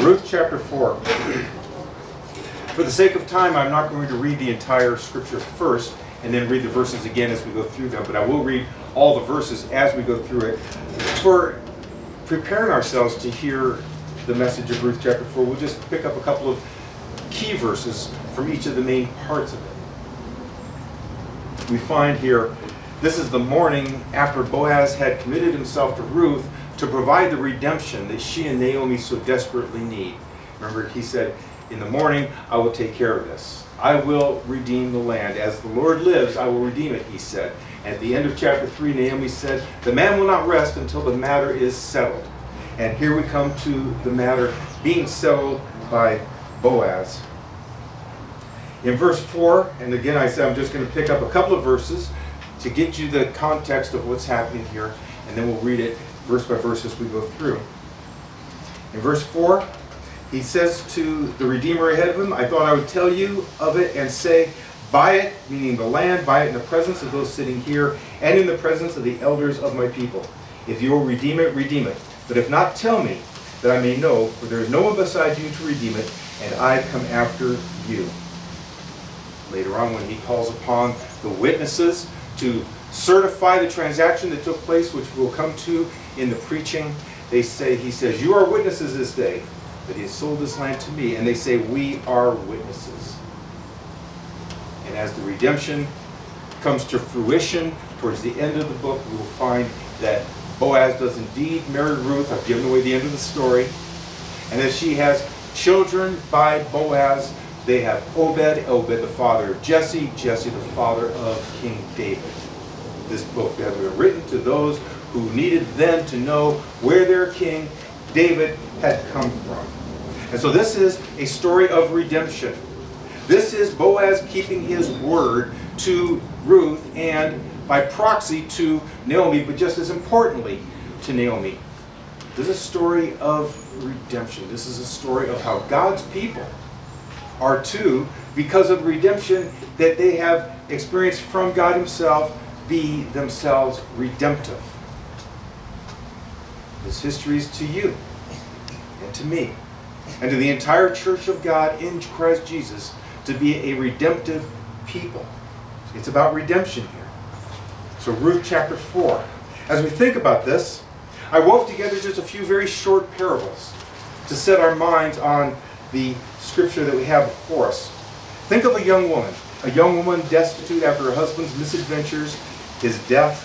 Ruth chapter 4. For the sake of time, I'm not going to read the entire scripture first and then read the verses again as we go through them, but I will read all the verses as we go through it. For preparing ourselves to hear the message of Ruth chapter 4, we'll just pick up a couple of key verses from each of the main parts of it. We find here, this is the morning after Boaz had committed himself to Ruth to provide the redemption that she and Naomi so desperately need. Remember, he said, In the morning, I will take care of this. I will redeem the land. As the Lord lives, I will redeem it, he said. At the end of chapter 3, Naomi said, The man will not rest until the matter is settled. And here we come to the matter being settled by Boaz. In verse 4, and again I said I'm just going to pick up a couple of verses to get you the context of what's happening here, and then we'll read it verse by verse as we go through. In verse 4, he says to the Redeemer ahead of him, I thought I would tell you of it and say, Buy it, meaning the land, buy it in the presence of those sitting here and in the presence of the elders of my people. If you will redeem it, redeem it. But if not, tell me, that I may know, for there is no one beside you to redeem it, and I come after you. Later on, when he calls upon the witnesses to certify the transaction that took place, which we'll come to in the preaching, they say, he says, You are witnesses this day that he has sold this land to me. And they say, We are witnesses. And as the redemption comes to fruition towards the end of the book, we will find that Boaz does indeed marry Ruth. I've given away the end of the story. And that she has children by Boaz. They have Obed, Obed the father of Jesse, Jesse the father of King David. This book that we been written to those who needed then to know where their king David had come from. And so this is a story of redemption. This is Boaz keeping his word to Ruth and by proxy to Naomi, but just as importantly to Naomi. This is a story of redemption. This is a story of how God's people are to, because of redemption that they have experienced from God Himself, be themselves redemptive. This history is to you and to me and to the entire church of God in Christ Jesus to be a redemptive people. It's about redemption here. So, Ruth chapter 4. As we think about this, I wove together just a few very short parables to set our minds on the scripture that we have before us. Think of a young woman, a young woman destitute after her husband's misadventures, his death.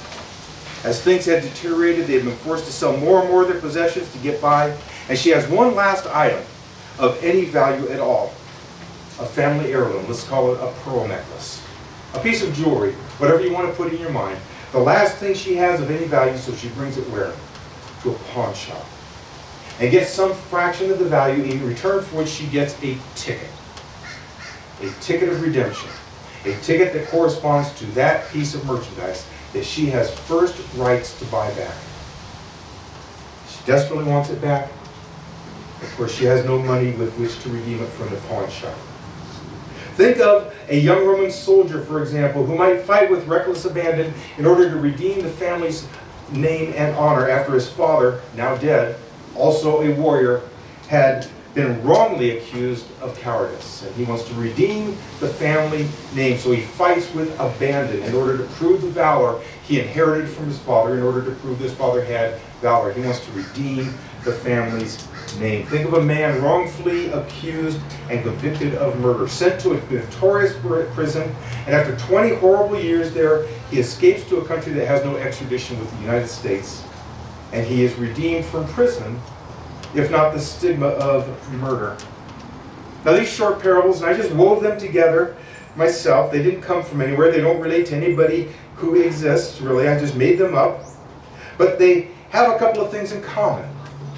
As things had deteriorated, they had been forced to sell more and more of their possessions to get by, and she has one last item of any value at all a family heirloom. Let's call it a pearl necklace. A piece of jewelry, whatever you want to put in your mind. The last thing she has of any value, so she brings it where? To a pawn shop. And gets some fraction of the value in return for which she gets a ticket. A ticket of redemption. A ticket that corresponds to that piece of merchandise that she has first rights to buy back. She desperately wants it back. Of course, she has no money with which to redeem it from the pawn shop. Think of a young Roman soldier, for example, who might fight with reckless abandon in order to redeem the family's name and honor after his father, now dead, also a warrior, had been wrongly accused of cowardice. And he wants to redeem the family name. So he fights with abandon in order to prove the valor he inherited from his father, in order to prove this father had valor. He wants to redeem the family's name. Think of a man wrongfully accused and convicted of murder, sent to a notorious prison, and after 20 horrible years there, he escapes to a country that has no extradition with the United States, and he is redeemed from prison, if not the stigma of murder. Now, these short parables, and I just wove them together myself. They didn't come from anywhere. They don't relate to anybody who exists, really. I just made them up. But they have a couple of things in common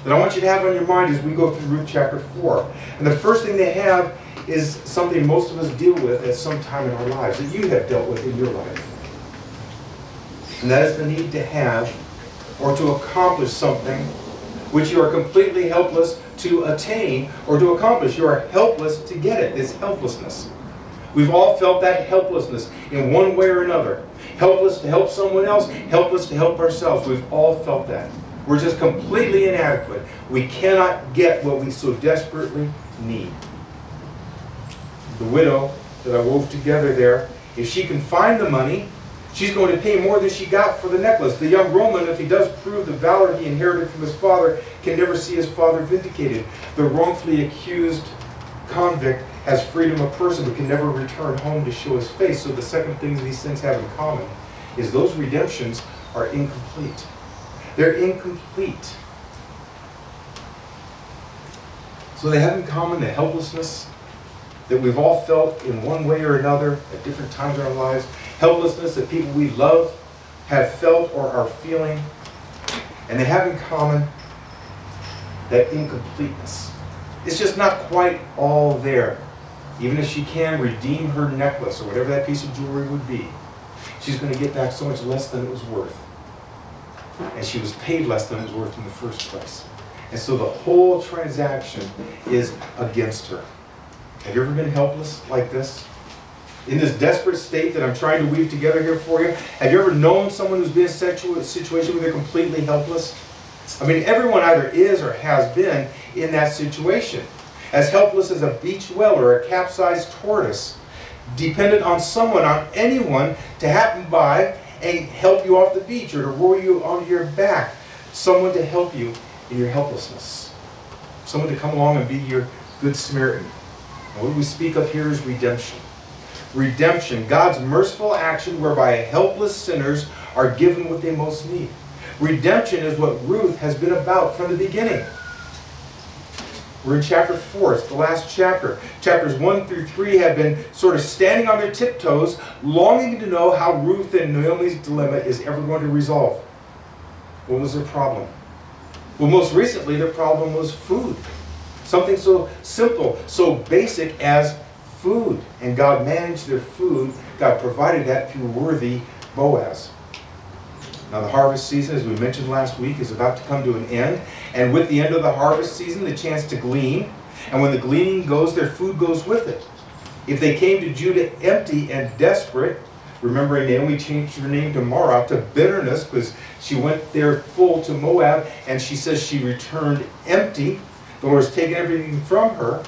that I want you to have on your mind as we go through Ruth chapter 4. And the first thing they have is something most of us deal with at some time in our lives, that you have dealt with in your life. And that is the need to have or to accomplish something which you are completely helpless to attain or to accomplish. You are helpless to get it, this helplessness. We've all felt that helplessness in one way or another. Helpless to help someone else, helpless to help ourselves. We've all felt that. We're just completely inadequate. We cannot get what we so desperately need. The widow that I wove together there, if she can find the money, she's going to pay more than she got for the necklace. The young Roman, if he does prove the valor he inherited from his father, can never see his father vindicated. The wrongfully accused convict has freedom of person but can never return home to show his face. So the second thing these things have in common is those redemptions are incomplete. They're incomplete. So they have in common the helplessness that we've all felt in one way or another at different times in our lives, helplessness that people we love have felt or are feeling, and they have in common that incompleteness. It's just not quite all there. Even if she can redeem her necklace or whatever that piece of jewelry would be, she's going to get back so much less than it was worth. And she was paid less than it was worth in the first place. And so the whole transaction is against her. Have you ever been helpless like this? In this desperate state that I'm trying to weave together here for you, have you ever known someone who's been in a situation where they're completely helpless? I mean, everyone either is or has been in that situation. As helpless as a beach whale or a capsized tortoise, dependent on someone, on anyone to happen by and help you off the beach or to roll you onto your back. Someone to help you in your helplessness. Someone to come along and be your good Samaritan. And what we speak of here is redemption. Redemption, God's merciful action whereby helpless sinners are given what they most need. Redemption is what Ruth has been about from the beginning. We're in chapter 4, it's the last chapter. Chapters 1 through 3 have been sort of standing on their tiptoes, longing to know how Ruth and Naomi's dilemma is ever going to resolve. What was their problem? Well, most recently, their problem was food. Something so simple, so basic as food. And God managed their food. God provided that through worthy Boaz. Now, the harvest season, as we mentioned last week, is about to come to an end. And with the end of the harvest season, the chance to glean. And when the gleaning goes, their food goes with it. If they came to Judah empty and desperate, remembering Naomi changed her name to Mara to bitterness because she went there full to Moab and she says she returned empty. The Lord's taken everything from her.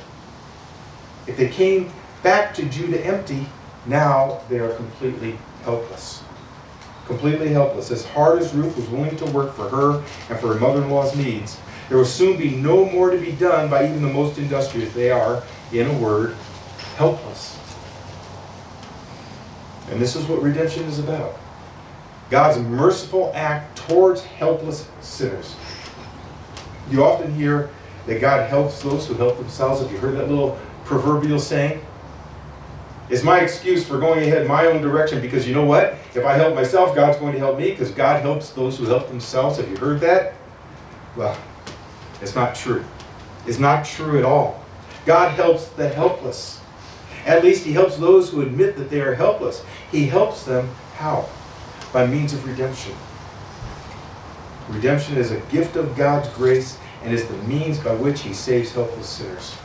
If they came back to Judah empty, now they are completely helpless completely helpless. As hard as Ruth was willing to work for her and for her mother in law's needs, there will soon be no more to be done by even the most industrious. They are, in a word, helpless. And this is what redemption is about God's merciful act towards helpless sinners. You often hear that God helps those who help themselves. Have you heard that little proverbial saying? Is my excuse for going ahead my own direction because you know what? If I help myself, God's going to help me because God helps those who help themselves. Have you heard that? Well, it's not true. It's not true at all. God helps the helpless. At least He helps those who admit that they are helpless. He helps them how? By means of redemption. Redemption is a gift of God's grace and is the means by which He saves helpless sinners.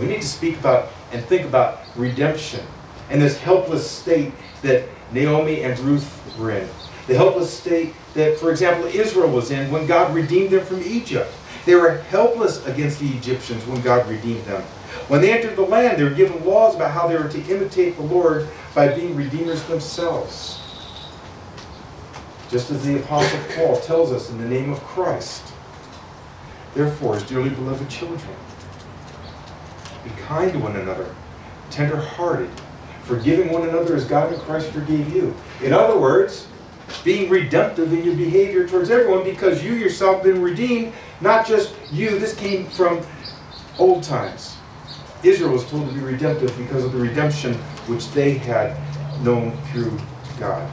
We need to speak about and think about redemption and this helpless state that Naomi and Ruth were in. The helpless state that, for example, Israel was in when God redeemed them from Egypt. They were helpless against the Egyptians when God redeemed them. When they entered the land, they were given laws about how they were to imitate the Lord by being redeemers themselves. Just as the Apostle Paul tells us in the name of Christ. Therefore, as dearly beloved children, be kind to one another, tender-hearted, forgiving one another as God in Christ forgave you. In other words, being redemptive in your behavior towards everyone because you yourself been redeemed, not just you. This came from old times. Israel was told to be redemptive because of the redemption which they had known through God.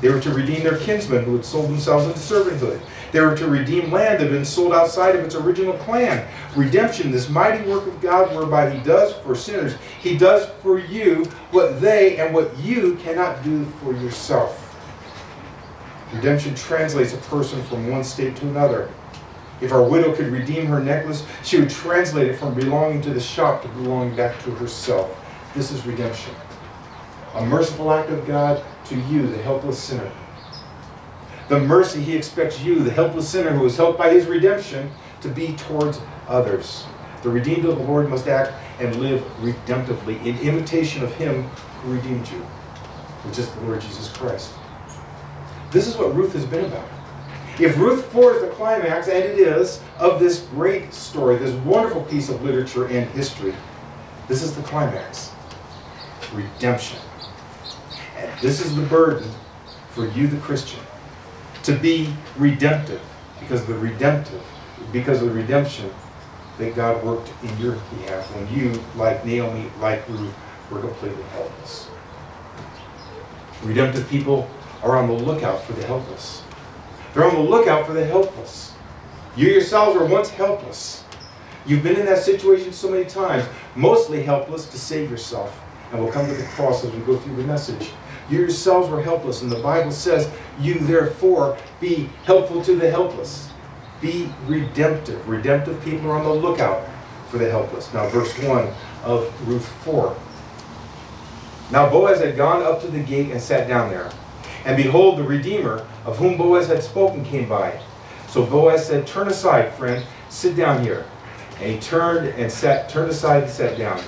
They were to redeem their kinsmen who had sold themselves into servanthood. They were to redeem land that had been sold outside of its original plan. Redemption, this mighty work of God whereby He does for sinners, He does for you what they and what you cannot do for yourself. Redemption translates a person from one state to another. If our widow could redeem her necklace, she would translate it from belonging to the shop to belonging back to herself. This is redemption. A merciful act of God to you, the helpless sinner. The mercy he expects you, the helpless sinner who is helped by his redemption, to be towards others. The redeemed of the Lord must act and live redemptively in imitation of him who redeemed you, which is the Lord Jesus Christ. This is what Ruth has been about. If Ruth 4 is the climax, and it is, of this great story, this wonderful piece of literature and history, this is the climax redemption. And this is the burden for you, the Christian, to be redemptive, because the redemptive, because of the redemption that God worked in your behalf when you, like Naomi, like Ruth, were completely helpless. Redemptive people are on the lookout for the helpless. They're on the lookout for the helpless. You yourselves were once helpless. You've been in that situation so many times, mostly helpless to save yourself. And we'll come to the cross as we go through the message. You yourselves were helpless, and the Bible says, You therefore be helpful to the helpless. Be redemptive. Redemptive people are on the lookout for the helpless. Now, verse 1 of Ruth 4. Now Boaz had gone up to the gate and sat down there. And behold, the Redeemer, of whom Boaz had spoken, came by. So Boaz said, Turn aside, friend, sit down here. And he turned and sat, turned aside and sat down.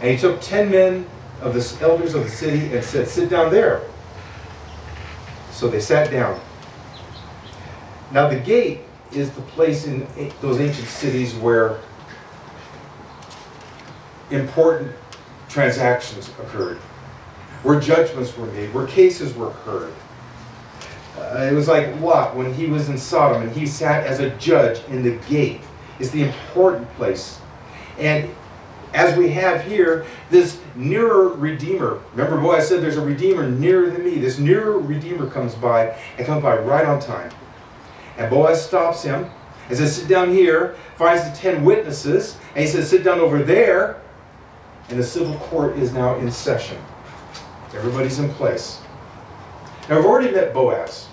And he took ten men of the elders of the city and said, Sit down there. So they sat down. Now the gate is the place in those ancient cities where important transactions occurred where judgments were made, where cases were heard. Uh, it was like Lot when he was in Sodom and he sat as a judge in the gate. It's the important place. And as we have here, this nearer Redeemer. Remember, boy, I said there's a Redeemer nearer than me. This nearer Redeemer comes by and comes by right on time. And Boaz stops him and says, Sit down here, finds the ten witnesses, and he says, Sit down over there. And the civil court is now in session. Everybody's in place. Now, I've already met Boaz.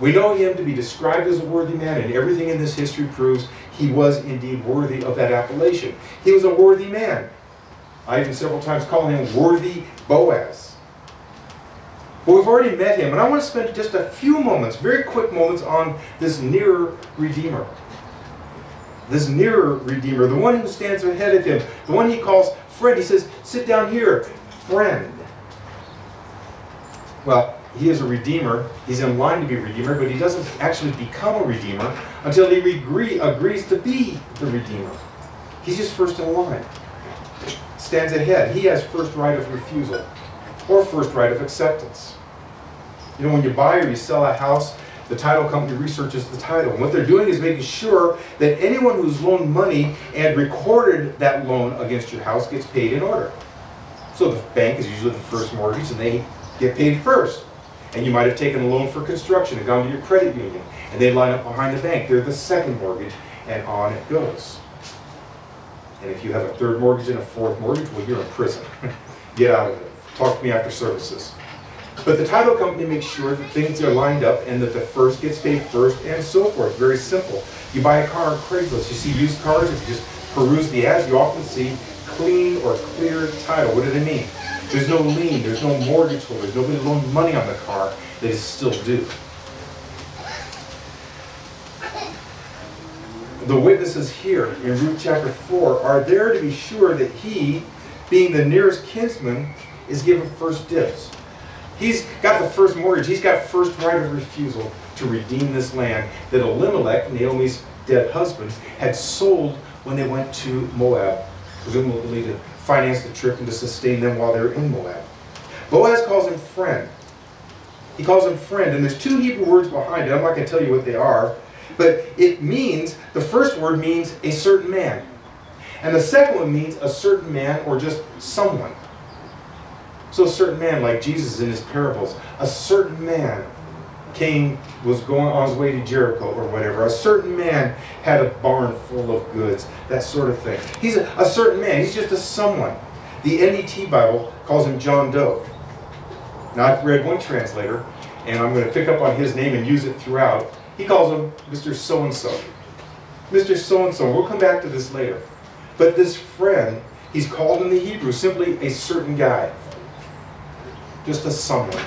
We know him to be described as a worthy man, and everything in this history proves he was indeed worthy of that appellation. He was a worthy man. I even several times call him Worthy Boaz. But we've already met him, and I want to spend just a few moments, very quick moments, on this nearer Redeemer. This nearer Redeemer, the one who stands ahead of him, the one he calls friend. He says, Sit down here, friend. Well, he is a redeemer. He's in line to be redeemer, but he doesn't actually become a redeemer until he agree, agrees to be the redeemer. He's just first in line. Stands ahead. He has first right of refusal or first right of acceptance. You know, when you buy or you sell a house, the title company researches the title. And what they're doing is making sure that anyone who's loaned money and recorded that loan against your house gets paid in order. So the bank is usually the first mortgage, and they get paid first. And you might have taken a loan for construction and gone to your credit union, and they line up behind the bank. They're the second mortgage, and on it goes. And if you have a third mortgage and a fourth mortgage, well, you're in prison. Get out of it. Talk to me after services. But the title company makes sure that things are lined up and that the first gets paid first and so forth. Very simple. You buy a car on Craigslist. You see used cars. If you just peruse the ads, you often see clean or clear title. What did it mean? There's no lien, there's no mortgage holder, nobody loaned money on the car that is still due. The witnesses here in Ruth chapter 4 are there to be sure that he, being the nearest kinsman, is given first dibs. He's got the first mortgage, he's got first right of refusal to redeem this land that Elimelech, Naomi's dead husband, had sold when they went to Moab, presumably to finance the trip and to sustain them while they're in Moab. Boaz calls him friend. He calls him friend, and there's two Hebrew words behind it. I'm not going to tell you what they are, but it means, the first word means a certain man. And the second one means a certain man or just someone. So a certain man, like Jesus in his parables, a certain man came, was going on his way to Jericho or whatever. A certain man had a barn full of goods, that sort of thing. He's a, a certain man, he's just a someone. The NET Bible calls him John Doe. Now, I've read one translator, and I'm going to pick up on his name and use it throughout. He calls him Mr. So and so. Mr. So and so. We'll come back to this later. But this friend, he's called in the Hebrew simply a certain guy, just a someone.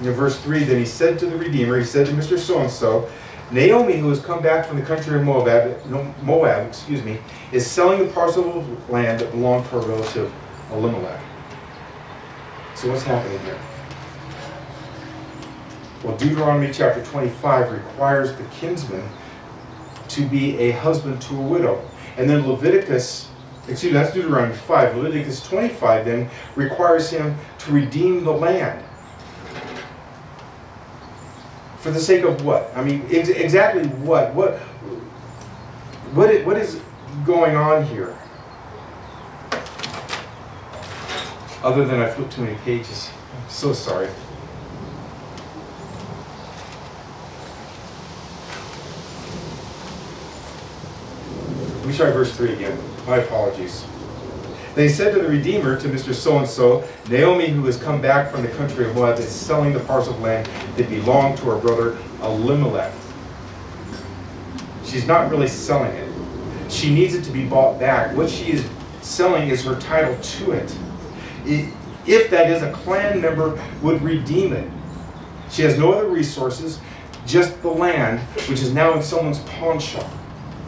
In verse 3, then he said to the Redeemer, he said to Mr. So and so, Naomi, who has come back from the country of Moab, Moab, excuse me, is selling the parcel of land that belonged to her relative Elimelech. So what's happening here? Well, Deuteronomy chapter 25 requires the kinsman to be a husband to a widow. And then Leviticus, excuse me, that's Deuteronomy 5. Leviticus 25 then requires him to redeem the land. For the sake of what? I mean, ex exactly what? What, what, is, what is going on here? Other than I flipped too many pages. I'm so sorry. Let me try verse 3 again. My apologies. They said to the Redeemer, to Mr. So and so, Naomi, who has come back from the country of Moab, is selling the parcel of land that belonged to her brother Elimelech. She's not really selling it. She needs it to be bought back. What she is selling is her title to it. If that is, a clan member would redeem it. She has no other resources, just the land, which is now in someone's pawn shop.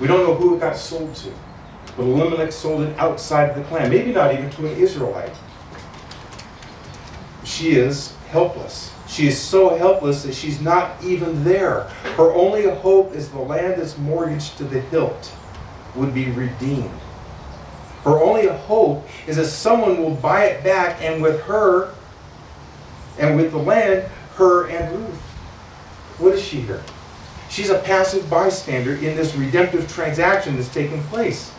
We don't know who it got sold to. But Elimelech sold it outside of the clan, maybe not even to an Israelite. She is helpless. She is so helpless that she's not even there. Her only hope is the land that's mortgaged to the hilt would be redeemed. Her only hope is that someone will buy it back, and with her and with the land, her and Ruth. What is she here? She's a passive bystander in this redemptive transaction that's taking place.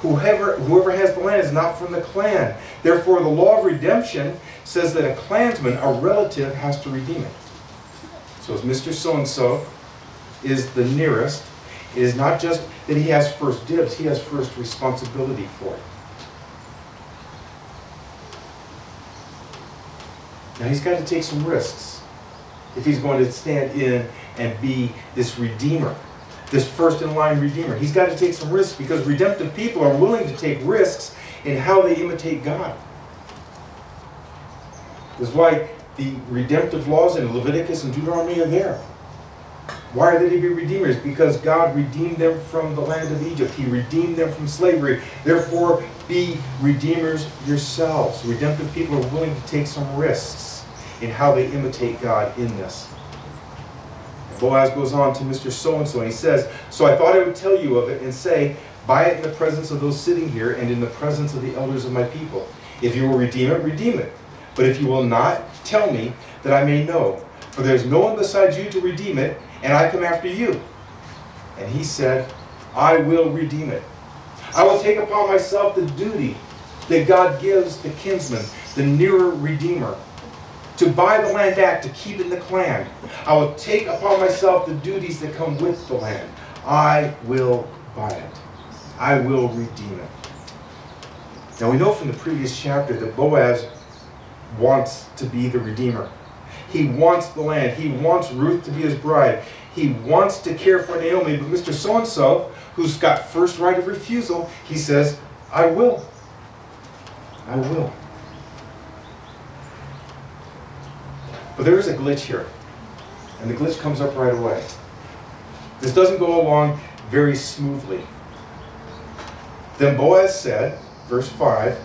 Whoever, whoever has the land is not from the clan. Therefore, the law of redemption says that a clansman, a relative, has to redeem it. So as Mr. So-and-so is the nearest, it is not just that he has first dibs, he has first responsibility for it. Now he's got to take some risks if he's going to stand in and be this redeemer this first in line redeemer. He's got to take some risks because redemptive people are willing to take risks in how they imitate God. This is why the redemptive laws in Leviticus and Deuteronomy are there. Why are they to be redeemers? Because God redeemed them from the land of Egypt. He redeemed them from slavery. Therefore, be redeemers yourselves. Redemptive people are willing to take some risks in how they imitate God in this. Boaz goes on to Mr. So-and-so and he says, So I thought I would tell you of it and say, Buy it in the presence of those sitting here and in the presence of the elders of my people. If you will redeem it, redeem it. But if you will not, tell me that I may know. For there is no one besides you to redeem it, and I come after you. And he said, I will redeem it. I will take upon myself the duty that God gives the kinsman, the nearer redeemer to buy the land back, to keep in the clan. I will take upon myself the duties that come with the land. I will buy it. I will redeem it. Now we know from the previous chapter that Boaz wants to be the redeemer. He wants the land. He wants Ruth to be his bride. He wants to care for Naomi, but Mr. So-and-so, who's got first right of refusal, he says, I will. I will. But there is a glitch here. And the glitch comes up right away. This doesn't go along very smoothly. Then Boaz said, verse 5,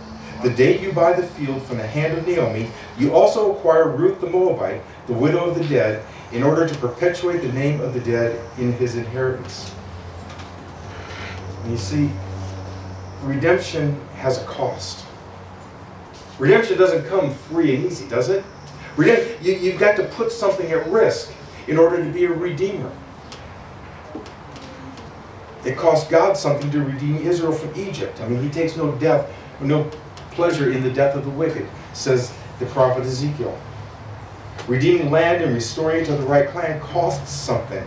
The day you buy the field from the hand of Naomi, you also acquire Ruth the Moabite, the widow of the dead, in order to perpetuate the name of the dead in his inheritance. And you see, redemption has a cost. Redemption doesn't come free and easy, does it? You, you've got to put something at risk in order to be a redeemer. It cost God something to redeem Israel from Egypt. I mean, he takes no death, no pleasure in the death of the wicked, says the prophet Ezekiel. Redeeming land and restoring it to the right clan costs something.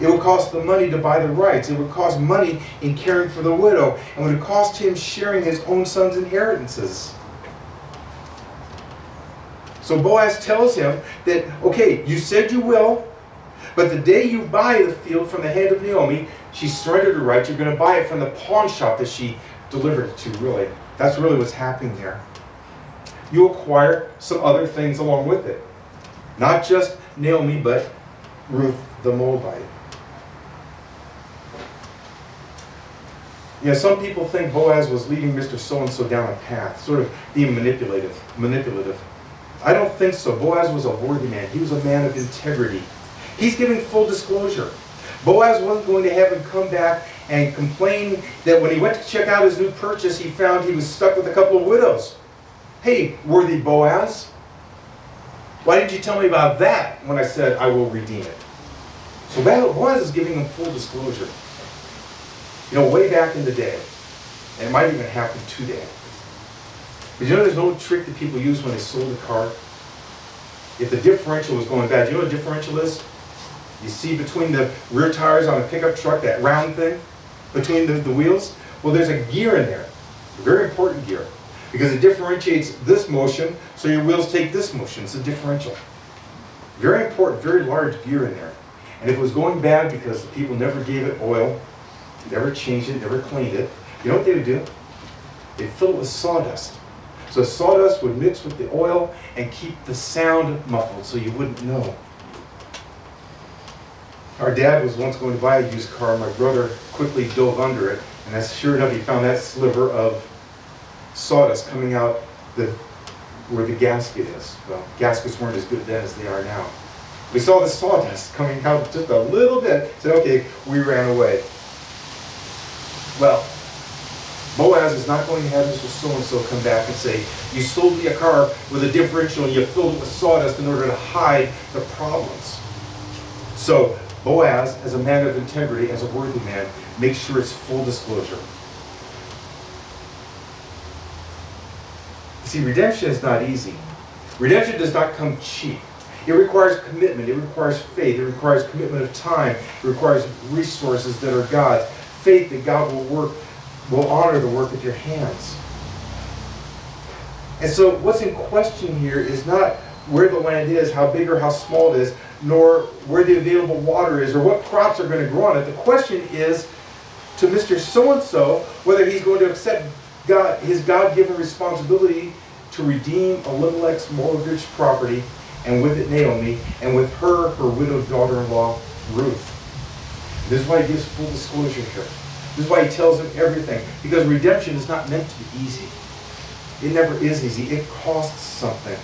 It would cost the money to buy the rights. It would cost money in caring for the widow. And it would cost him sharing his own son's inheritances. So Boaz tells him that, okay, you said you will, but the day you buy the field from the hand of Naomi, she surrendered her right. You're going to buy it from the pawn shop that she delivered it to, really. That's really what's happening there. You acquire some other things along with it. Not just Naomi, but Ruth the Moabite. You know, some people think Boaz was leading Mr. So-and-so down a path, sort of being manipulative, manipulative. I don't think so. Boaz was a worthy man. He was a man of integrity. He's giving full disclosure. Boaz wasn't going to have him come back and complain that when he went to check out his new purchase, he found he was stuck with a couple of widows. Hey, worthy Boaz, why didn't you tell me about that when I said I will redeem it? So Boaz is giving him full disclosure. You know, way back in the day, and it might even happen today. But you know there's no trick that people use when they sold a car? If the differential was going bad, you know what a differential is? You see between the rear tires on a pickup truck, that round thing between the, the wheels? Well, there's a gear in there, a very important gear, because it differentiates this motion, so your wheels take this motion. It's a differential. Very important, very large gear in there. And if it was going bad because the people never gave it oil, never changed it, never cleaned it, you know what they would do? They'd fill it with sawdust. So sawdust would mix with the oil and keep the sound muffled so you wouldn't know. Our dad was once going to buy a used car. My brother quickly dove under it, and that's sure enough, he found that sliver of sawdust coming out the, where the gasket is. Well, gaskets weren't as good then as they are now. We saw the sawdust coming out just a little bit. Said, okay, we ran away. Well, Boaz is not going to have Mr. So-and-so come back and say, you sold me a car with a differential and you filled it with sawdust in order to hide the problems. So Boaz, as a man of integrity, as a worthy man, makes sure it's full disclosure. See, redemption is not easy. Redemption does not come cheap. It requires commitment. It requires faith. It requires commitment of time. It requires resources that are God's. Faith that God will work, will honor the work of your hands. And so what's in question here is not where the land is, how big or how small it is, nor where the available water is or what crops are going to grow on it. The question is to Mr. So-and-so whether he's going to accept God, his God-given responsibility to redeem Elimelech's mortgaged property and with it Naomi, and with her, her widowed daughter-in-law, Ruth. This is why he gives full disclosure here. This is why he tells him everything. Because redemption is not meant to be easy. It never is easy. It costs something.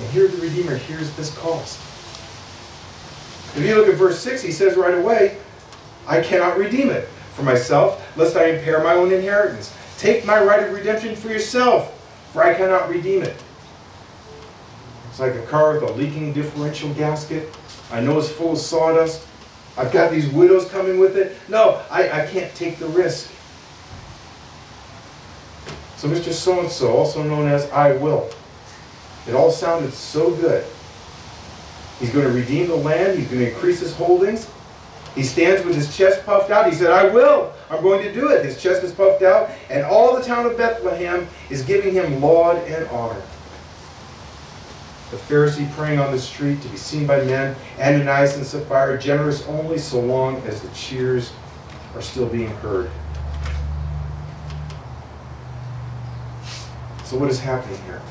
And here the Redeemer hears this cost. If you look at verse 6, he says right away, I cannot redeem it for myself, lest I impair my own inheritance. Take my right of redemption for yourself, for I cannot redeem it. It's like a car with a leaking differential gasket. I know it's full of sawdust. I've got these widows coming with it. No, I, I can't take the risk. So Mr. So-and-so, also known as I will, it all sounded so good. He's going to redeem the land. He's going to increase his holdings. He stands with his chest puffed out. He said, I will. I'm going to do it. His chest is puffed out. And all the town of Bethlehem is giving him laud and honor. The Pharisee praying on the street to be seen by men, Ananias and Sapphira, generous only so long as the cheers are still being heard. So what is happening here?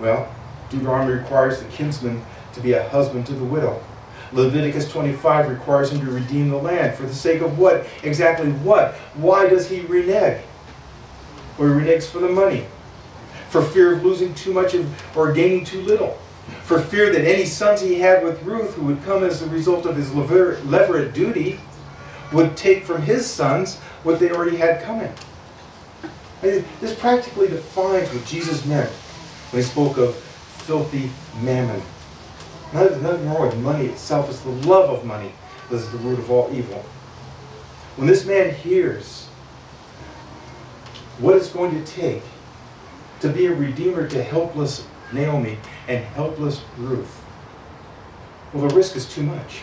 Well, Deuteronomy requires the kinsman to be a husband to the widow. Leviticus 25 requires him to redeem the land. For the sake of what? Exactly what? Why does he renege? Well, he reneges for the money. For fear of losing too much of, or gaining too little. For fear that any sons he had with Ruth, who would come as a result of his levirate duty, would take from his sons what they already had coming. This practically defines what Jesus meant when he spoke of filthy mammon. Nothing wrong with money itself. It's the love of money that is the root of all evil. When this man hears what it's going to take to be a redeemer to helpless Naomi and helpless Ruth, well, the risk is too much.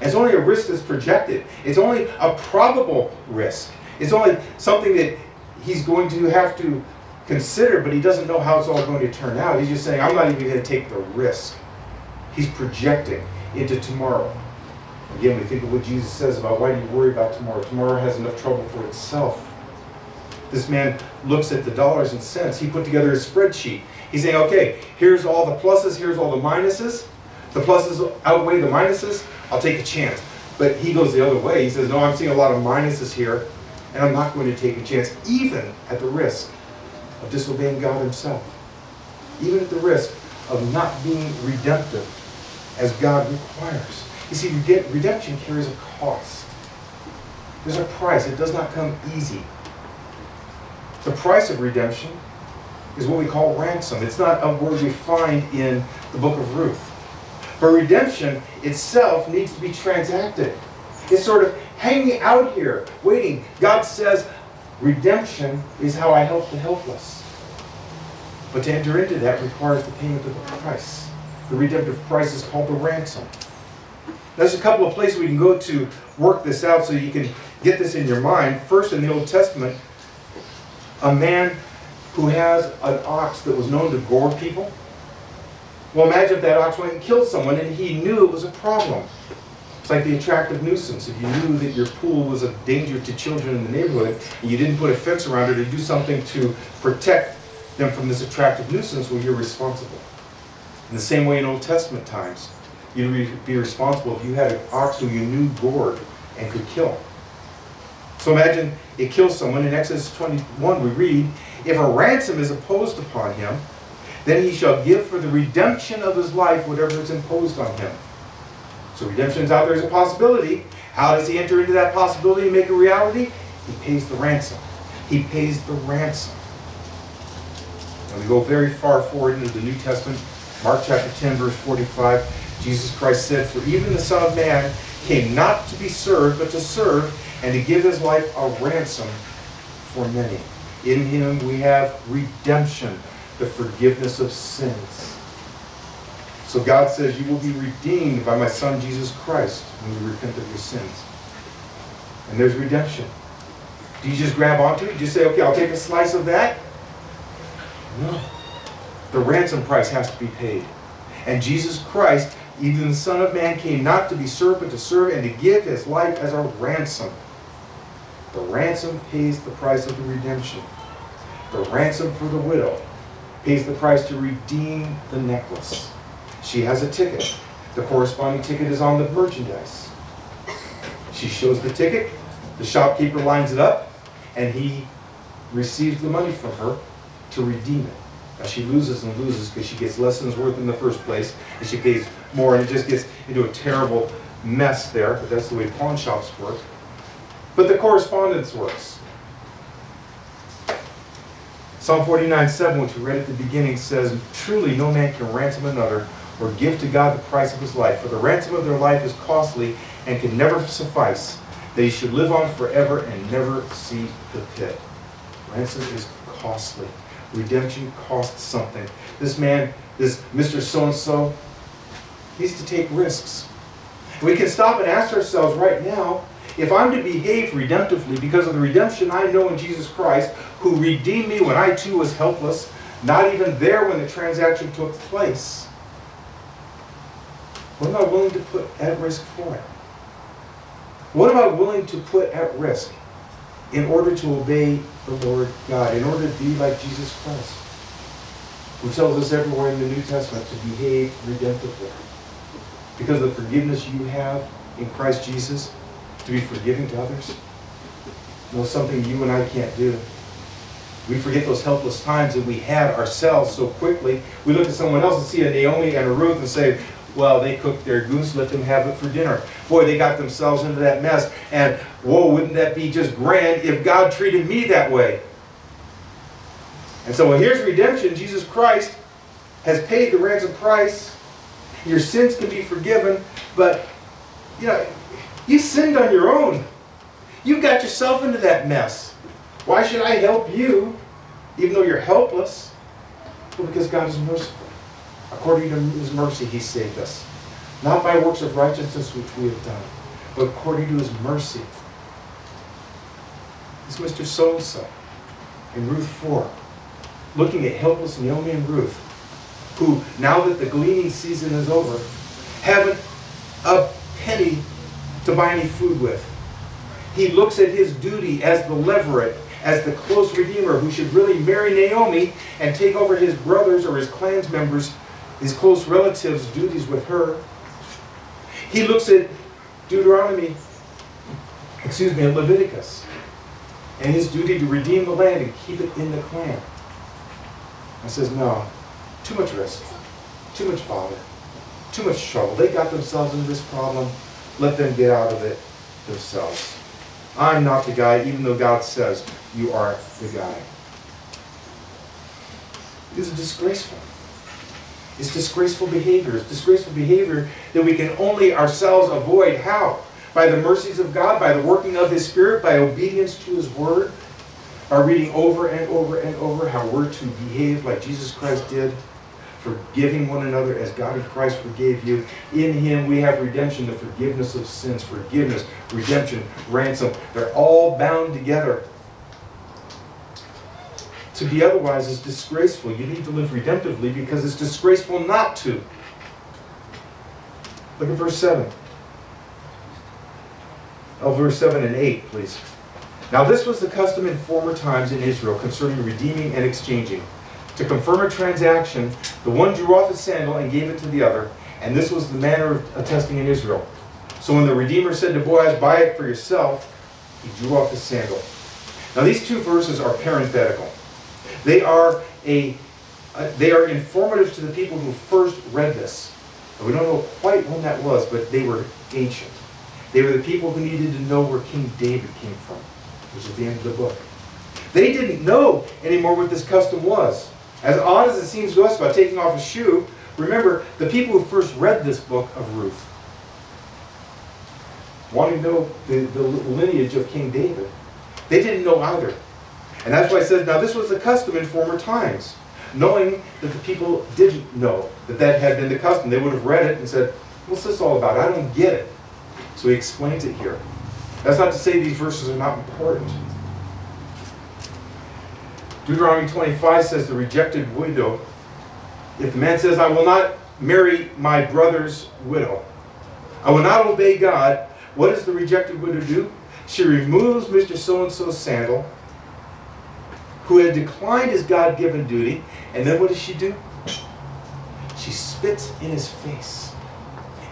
It's only a risk that's projected. It's only a probable risk. It's only something that he's going to have to consider, but he doesn't know how it's all going to turn out. He's just saying, I'm not even going to take the risk. He's projecting into tomorrow. Again, we think of what Jesus says about why do you worry about tomorrow? Tomorrow has enough trouble for itself. This man looks at the dollars and cents. He put together a spreadsheet. He's saying, okay, here's all the pluses, here's all the minuses. The pluses outweigh the minuses. I'll take a chance. But he goes the other way. He says, no, I'm seeing a lot of minuses here, and I'm not going to take a chance, even at the risk of disobeying God Himself. Even at the risk of not being redemptive as God requires. You see, redemption carries a cost. There's a price. It does not come easy. The price of redemption is what we call ransom. It's not a word we find in the book of Ruth. But redemption itself needs to be transacted. It's sort of hanging out here, waiting. God says, redemption is how I help the helpless. But to enter into that requires the payment of the price. The redemptive price is called the ransom. There's a couple of places we can go to work this out so you can get this in your mind. First, in the Old Testament, a man who has an ox that was known to gore people well, imagine if that ox went and killed someone and he knew it was a problem. It's like the attractive nuisance. If you knew that your pool was a danger to children in the neighborhood and you didn't put a fence around it or do something to protect them from this attractive nuisance, well, you're responsible. In the same way in Old Testament times, you'd be responsible if you had an ox who you knew gored and could kill. So imagine it kills someone. In Exodus 21, we read, If a ransom is imposed upon him, then he shall give for the redemption of his life whatever is imposed on him. So redemption's out there as a possibility. How does he enter into that possibility and make a reality? He pays the ransom. He pays the ransom. And we go very far forward into the New Testament. Mark chapter 10, verse 45. Jesus Christ said, For even the Son of Man came not to be served, but to serve, and to give his life a ransom for many. In him we have redemption the forgiveness of sins. So God says, You will be redeemed by my Son Jesus Christ when you repent of your sins. And there's redemption. Do you just grab onto it? Do you say, Okay, I'll take a slice of that? No. The ransom price has to be paid. And Jesus Christ, even the Son of Man, came not to be served, but to serve and to give his life as a ransom. The ransom pays the price of the redemption. The ransom for the widow pays the price to redeem the necklace. She has a ticket. The corresponding ticket is on the merchandise. She shows the ticket, the shopkeeper lines it up, and he receives the money from her to redeem it. Now she loses and loses because she gets less than it's worth in the first place, and she pays more, and it just gets into a terrible mess there, but that's the way pawn shops work. But the correspondence works. Psalm 49 7, which we read at the beginning, says, Truly no man can ransom another or give to God the price of his life, for the ransom of their life is costly and can never suffice. They should live on forever and never see the pit. Ransom is costly. Redemption costs something. This man, this Mr. So and so, needs to take risks. We can stop and ask ourselves right now if I'm to behave redemptively because of the redemption I know in Jesus Christ, who redeemed me when I too was helpless, not even there when the transaction took place, what am I willing to put at risk for it? What am I willing to put at risk in order to obey the Lord God, in order to be like Jesus Christ, who tells us everywhere in the New Testament to behave redemptively? Because of the forgiveness you have in Christ Jesus, to be forgiving to others? You know, something you and I can't do. We forget those helpless times that we had ourselves so quickly. We look at someone else and see a Naomi and a Ruth and say, well, they cooked their goose, let them have it for dinner. Boy, they got themselves into that mess. And whoa, wouldn't that be just grand if God treated me that way? And so well, here's redemption. Jesus Christ has paid the ransom price. Your sins can be forgiven, but you know, you sinned on your own. You got yourself into that mess. Why should I help you, even though you're helpless? Well, because God is merciful. According to his mercy, he saved us. Not by works of righteousness which we have done, but according to his mercy. It's Mr. So-and-so in Ruth 4, looking at helpless Naomi and Ruth, who, now that the gleaning season is over, haven't a penny to buy any food with. He looks at his duty as the levirate, as the close redeemer who should really marry Naomi and take over his brothers or his clan's members, his close relatives' duties with her. He looks at Deuteronomy, excuse me, Leviticus, and his duty to redeem the land and keep it in the clan. And says, no, too much risk, too much bother, too much trouble. They got themselves into this problem. Let them get out of it themselves. I'm not the guy, even though God says you are the guy. Is disgraceful. It's disgraceful behavior. It's disgraceful behavior that we can only ourselves avoid. How? By the mercies of God, by the working of His Spirit, by obedience to His Word, by reading over and over and over how we're to behave like Jesus Christ did forgiving one another as God in Christ forgave you. In Him we have redemption, the forgiveness of sins, forgiveness, redemption, ransom. They're all bound together. To be otherwise is disgraceful. You need to live redemptively because it's disgraceful not to. Look at verse 7. Oh, verse 7 and 8, please. Now, this was the custom in former times in Israel concerning redeeming and exchanging to confirm a transaction, the one drew off his sandal and gave it to the other, and this was the manner of attesting in Israel. So when the Redeemer said to Boaz, Buy it for yourself, he drew off his sandal. Now these two verses are parenthetical. They are a they are informative to the people who first read this. we don't know quite when that was, but they were ancient. They were the people who needed to know where King David came from, which is the end of the book. They didn't know anymore what this custom was. As odd as it seems to us about taking off a shoe, remember the people who first read this book of Ruth, wanting to know the, the lineage of King David, they didn't know either. And that's why I said, now this was the custom in former times. Knowing that the people didn't know that that had been the custom, they would have read it and said, what's this all about? I don't get it. So he explains it here. That's not to say these verses are not important. Deuteronomy 25 says the rejected widow, if the man says, I will not marry my brother's widow, I will not obey God, what does the rejected widow do? She removes Mr. So and so's sandal, who had declined his God given duty, and then what does she do? She spits in his face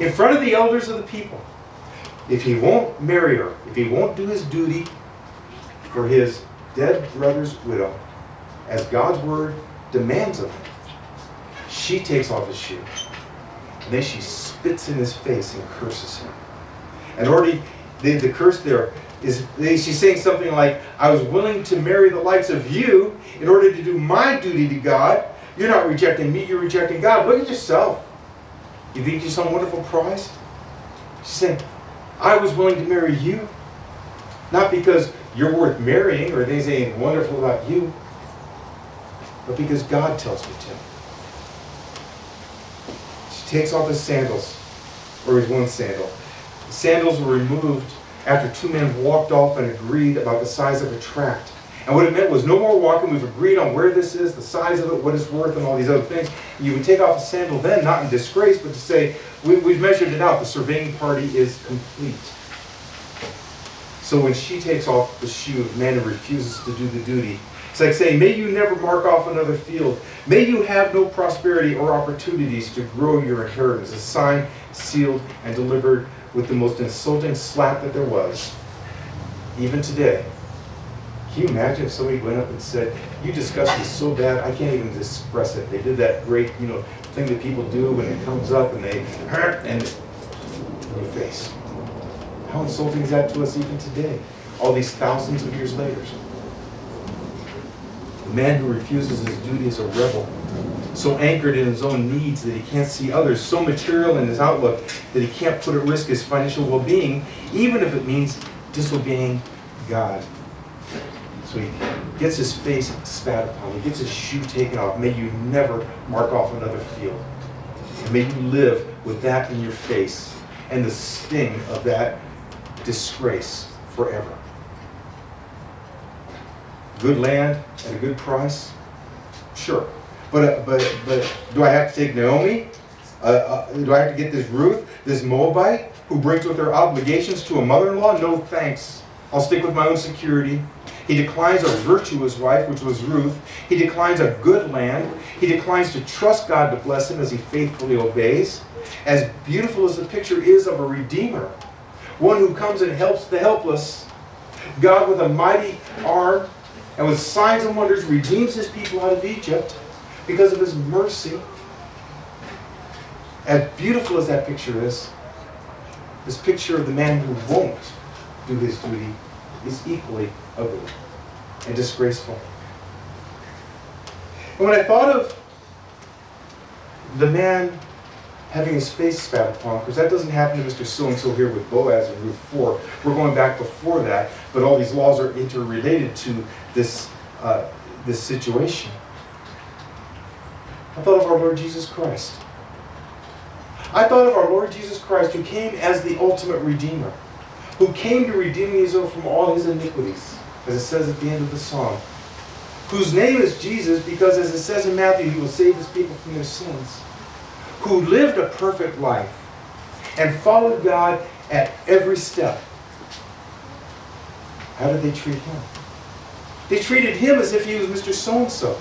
in front of the elders of the people. If he won't marry her, if he won't do his duty for his dead brother's widow, as God's word demands of him. She takes off his shoe. And then she spits in his face and curses him. And already the, the curse there is she's saying something like, I was willing to marry the likes of you in order to do my duty to God. You're not rejecting me, you're rejecting God. Look at yourself. You think you're some wonderful prize? She's saying, I was willing to marry you. Not because you're worth marrying or there's anything wonderful about you, but because God tells me to. She takes off his sandals, or his one sandal. The sandals were removed after two men walked off and agreed about the size of a tract. And what it meant was no more walking. We've agreed on where this is, the size of it, what it's worth, and all these other things. You would take off a sandal then, not in disgrace, but to say, we, have measured it out. The surveying party is complete. So when she takes off the shoe of man and refuses to do the duty, it's like saying, May you never mark off another field. May you have no prosperity or opportunities to grow your inheritance. A sign sealed and delivered with the most insulting slap that there was. Even today. Can you imagine if somebody went up and said, You discussed this so bad, I can't even express it. They did that great, you know, thing that people do when it comes up and they hurt and your face. How insulting is that to us even today? All these thousands of years later man who refuses his duty is a rebel, so anchored in his own needs that he can't see others, so material in his outlook that he can't put at risk his financial well being, even if it means disobeying God. So he gets his face spat upon, he gets his shoe taken off. May you never mark off another field. And may you live with that in your face and the sting of that disgrace forever good land at a good price? Sure. But, uh, but, but do I have to take Naomi? Uh, uh, do I have to get this Ruth, this Moabite, who brings with her obligations to a mother in law? No thanks. I'll stick with my own security. He declines a virtuous wife, which was Ruth. He declines a good land. He declines to trust God to bless him as he faithfully obeys. As beautiful as the picture is of a redeemer, one who comes and helps the helpless, God with a mighty arm and with signs and wonders redeems his people out of Egypt because of his mercy. As beautiful as that picture is, this picture of the man who won't do his duty is equally ugly and disgraceful. And when I thought of the man having his face spat upon, because that doesn't happen to Mr. So and so here with Boaz in Ruth 4. We're going back before that, but all these laws are interrelated to this, uh, this situation. I thought of our Lord Jesus Christ. I thought of our Lord Jesus Christ, who came as the ultimate Redeemer, who came to redeem Israel from all his iniquities, as it says at the end of the song, whose name is Jesus because, as it says in Matthew, he will save his people from their sins, who lived a perfect life and followed God at every step. How did they treat him? They treated him as if he was Mr. So and so,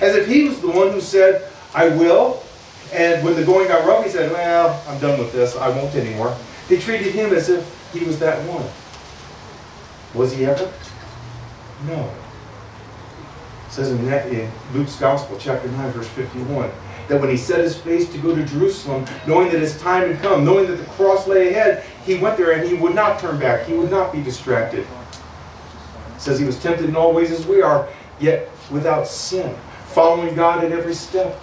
as if he was the one who said, I will, and when the going got rough, he said, Well, I'm done with this. I won't anymore. They treated him as if he was that one. Was he ever? No. It says in, that, in Luke's Gospel, chapter 9, verse 51, that when he set his face to go to Jerusalem, knowing that his time had come, knowing that the cross lay ahead, he went there and he would not turn back. He would not be distracted. Says he was tempted in all ways as we are, yet without sin, following God at every step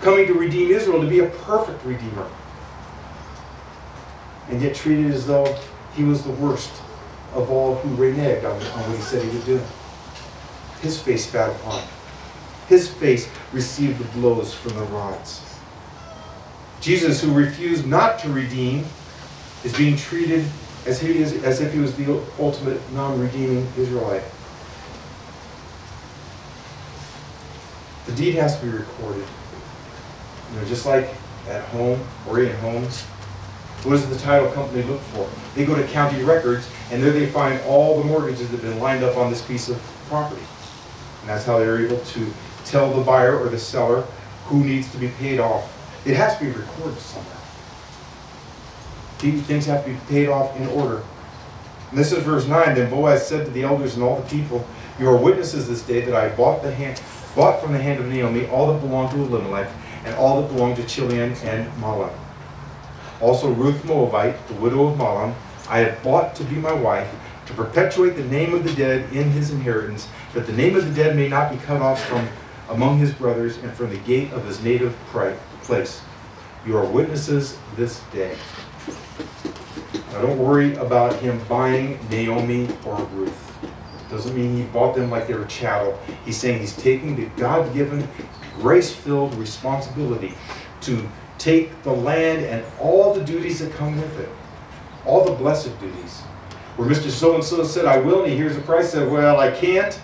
coming to redeem Israel, to be a perfect redeemer. And yet treated as though he was the worst of all who reneged on, on what he said he would do. His face spat upon. His face received the blows from the rods. Jesus, who refused not to redeem, is being treated as, he is, as if he was the ultimate non-redeeming Israelite. The deed has to be recorded. You know, just like at home, Orient Homes, what does the title company look for? They go to county records, and there they find all the mortgages that have been lined up on this piece of property. And that's how they're able to tell the buyer or the seller who needs to be paid off. It has to be recorded somewhere. These things have to be paid off in order. And this is verse 9. Then Boaz said to the elders and all the people, You are witnesses this day that I bought, the hand, bought from the hand of Naomi all that belonged to Elimelech and all that belonged to Chilion and Mahlon. Also Ruth Moabite, the widow of Mahlon, I have bought to be my wife, to perpetuate the name of the dead in his inheritance, that the name of the dead may not be cut off from among his brothers and from the gate of his native place. You are witnesses this day. Now don't worry about him buying Naomi or Ruth. Doesn't mean he bought them like they were chattel. He's saying he's taking the God given grace filled responsibility to take the land and all the duties that come with it, all the blessed duties. Where Mr. So and so said, I will, and he hears the price, said, Well, I can't.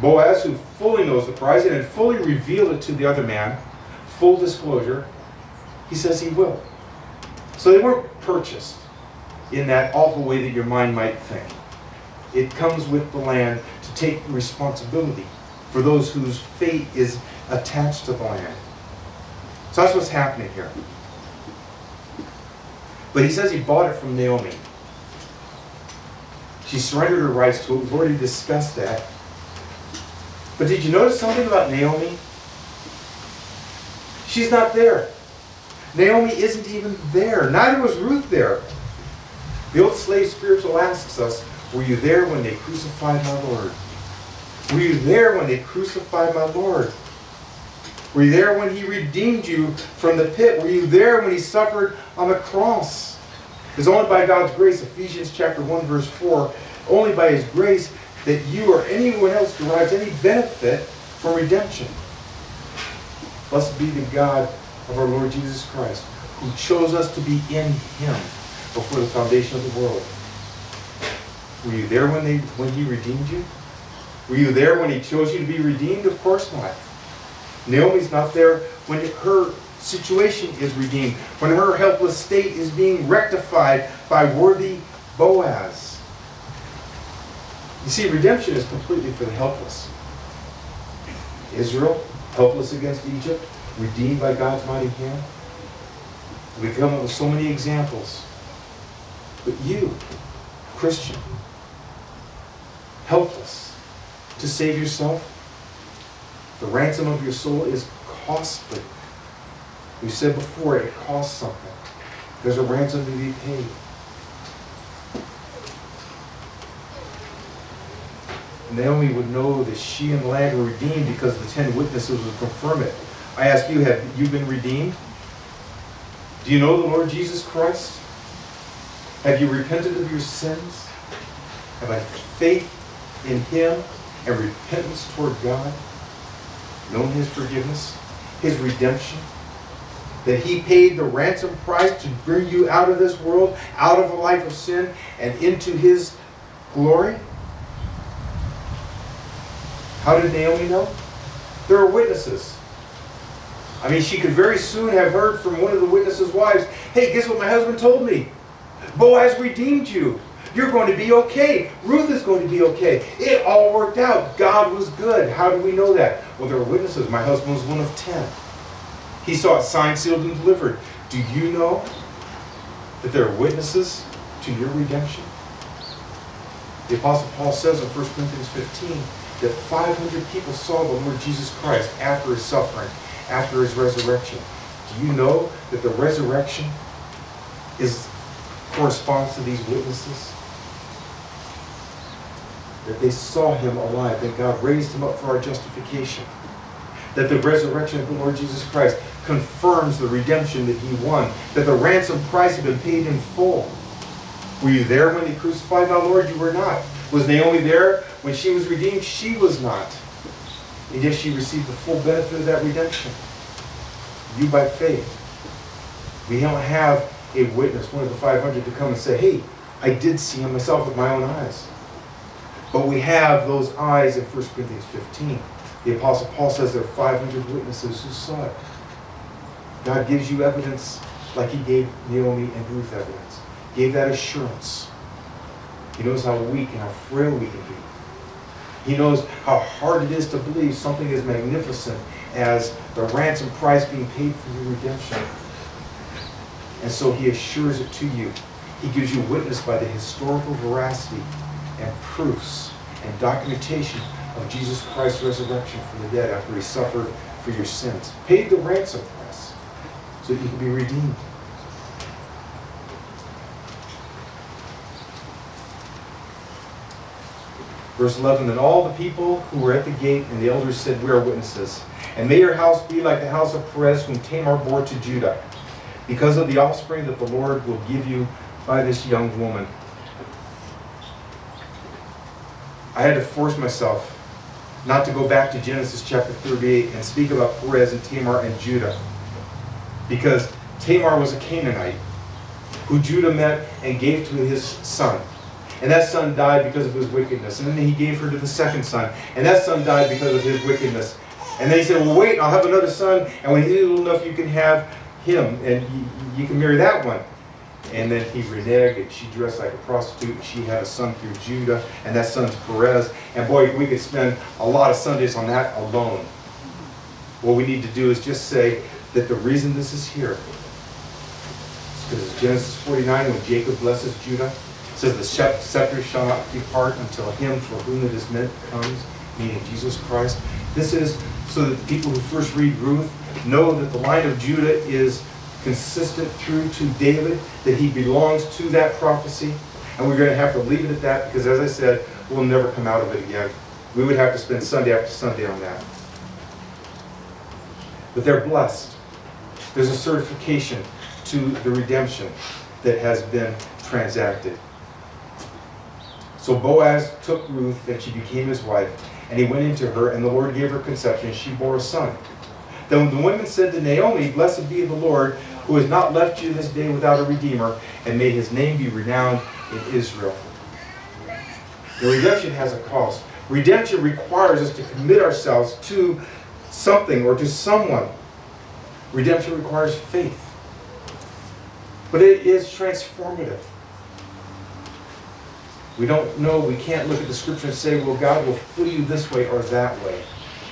Boaz, who fully knows the price and had fully revealed it to the other man, full disclosure, he says he will. So they weren't purchased in that awful way that your mind might think. It comes with the land to take responsibility for those whose fate is attached to the land. So that's what's happening here. But he says he bought it from Naomi. She surrendered her rights to it. We've already discussed that. But did you notice something about Naomi? She's not there. Naomi isn't even there. Neither was Ruth there. The old slave spiritual asks us, Were you there when they crucified my Lord? Were you there when they crucified my Lord? Were you there when he redeemed you from the pit? Were you there when he suffered on the cross? It's only by God's grace, Ephesians chapter 1, verse 4, only by his grace that you or anyone else derives any benefit from redemption. Blessed be the God of our Lord Jesus Christ, who chose us to be in him before the foundation of the world. Were you there when, they, when he redeemed you? Were you there when he chose you to be redeemed? Of course not. Naomi's not there when her situation is redeemed, when her helpless state is being rectified by worthy Boaz. You see, redemption is completely for the helpless. Israel, helpless against Egypt, redeemed by God's mighty hand. We come up with so many examples. But you, Christian, helpless to save yourself, the ransom of your soul is costly. We said before, it costs something. There's a ransom to be paid. Naomi would know that she and the were redeemed because the ten witnesses would confirm it. I ask you, have you been redeemed? Do you know the Lord Jesus Christ? Have you repented of your sins? Have I faith in Him and repentance toward God? Known His forgiveness, His redemption? That He paid the ransom price to bring you out of this world, out of a life of sin, and into His glory? How did Naomi know? There are witnesses. I mean, she could very soon have heard from one of the witnesses' wives, hey, guess what my husband told me? Boaz redeemed you. You're going to be okay. Ruth is going to be okay. It all worked out. God was good. How do we know that? Well, there are witnesses. My husband was one of ten. He saw it signed, sealed, and delivered. Do you know that there are witnesses to your redemption? The Apostle Paul says in 1 Corinthians 15, that 500 people saw the Lord Jesus Christ after his suffering, after his resurrection. Do you know that the resurrection is corresponds to these witnesses? That they saw him alive, that God raised him up for our justification. That the resurrection of the Lord Jesus Christ confirms the redemption that he won. That the ransom price had been paid in full. Were you there when he crucified my Lord? You were not. Was Naomi there when she was redeemed? She was not. And yet she received the full benefit of that redemption. You by faith. We don't have a witness, one of the 500, to come and say, hey, I did see him myself with my own eyes. But we have those eyes in 1 Corinthians 15. The Apostle Paul says there are 500 witnesses who saw it. God gives you evidence like he gave Naomi and Ruth evidence. Gave that assurance. He knows how weak and how frail we can be. He knows how hard it is to believe something as magnificent as the ransom price being paid for your redemption. And so he assures it to you. He gives you witness by the historical veracity and proofs and documentation of Jesus Christ's resurrection from the dead after he suffered for your sins. Paid the ransom price so that you could be redeemed. Verse 11, Then all the people who were at the gate and the elders said, We are witnesses. And may your house be like the house of Perez, whom Tamar bore to Judah, because of the offspring that the Lord will give you by this young woman. I had to force myself not to go back to Genesis chapter 38 and speak about Perez and Tamar and Judah. Because Tamar was a Canaanite who Judah met and gave to his son. And that son died because of his wickedness. And then he gave her to the second son. And that son died because of his wickedness. And then he said, Well, wait, I'll have another son. And when he's old enough, you can have him. And you, you can marry that one. And then he reneged, and she dressed like a prostitute, and she had a son through Judah, and that son's Perez. And boy, we could spend a lot of Sundays on that alone. What we need to do is just say that the reason this is here is because it's Genesis 49 when Jacob blesses Judah says the scepter shall not depart until him for whom it is meant comes, meaning Jesus Christ. This is so that the people who first read Ruth know that the line of Judah is consistent through to David, that he belongs to that prophecy. And we're going to have to leave it at that because, as I said, we'll never come out of it again. We would have to spend Sunday after Sunday on that. But they're blessed. There's a certification to the redemption that has been transacted. So Boaz took Ruth, and she became his wife, and he went into her, and the Lord gave her conception, and she bore a son. Then the women said to Naomi, Blessed be the Lord, who has not left you this day without a redeemer, and may his name be renowned in Israel. The redemption has a cost. Redemption requires us to commit ourselves to something or to someone. Redemption requires faith. But it is transformative. We don't know, we can't look at the scripture and say, well, God will fill you this way or that way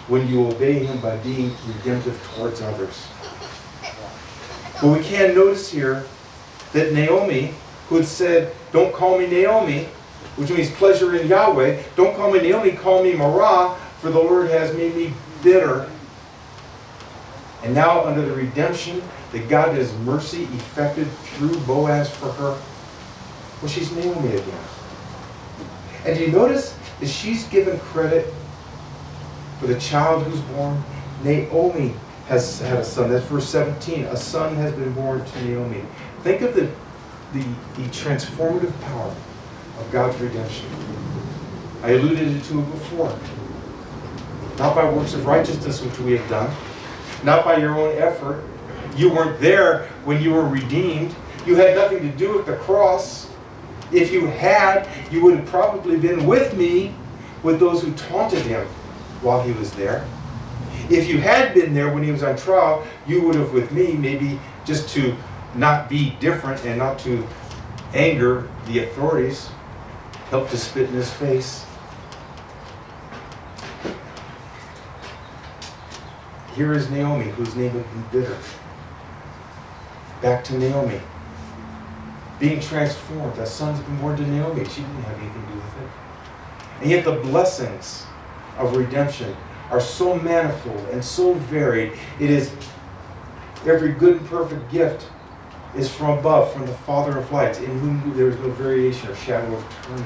when you obey Him by being redemptive towards others. But we can notice here that Naomi, who had said, Don't call me Naomi, which means pleasure in Yahweh, don't call me Naomi, call me Marah, for the Lord has made me bitter. And now, under the redemption that God has mercy effected through Boaz for her, well, she's Naomi again. And do you notice that she's given credit for the child who's born? Naomi has had a son. That's verse 17. A son has been born to Naomi. Think of the, the, the transformative power of God's redemption. I alluded to it before. Not by works of righteousness which we have done, not by your own effort. You weren't there when you were redeemed. You had nothing to do with the cross. If you had, you would have probably been with me with those who taunted him while he was there. If you had been there when he was on trial, you would have with me, maybe just to not be different and not to anger the authorities, help to spit in his face. Here is Naomi, whose name had been bitter. Back to Naomi. Being transformed. That son's been born to Naomi. She didn't have anything to do with it. And yet the blessings of redemption are so manifold and so varied. It is every good and perfect gift is from above, from the Father of lights, in whom there is no variation or shadow of turning.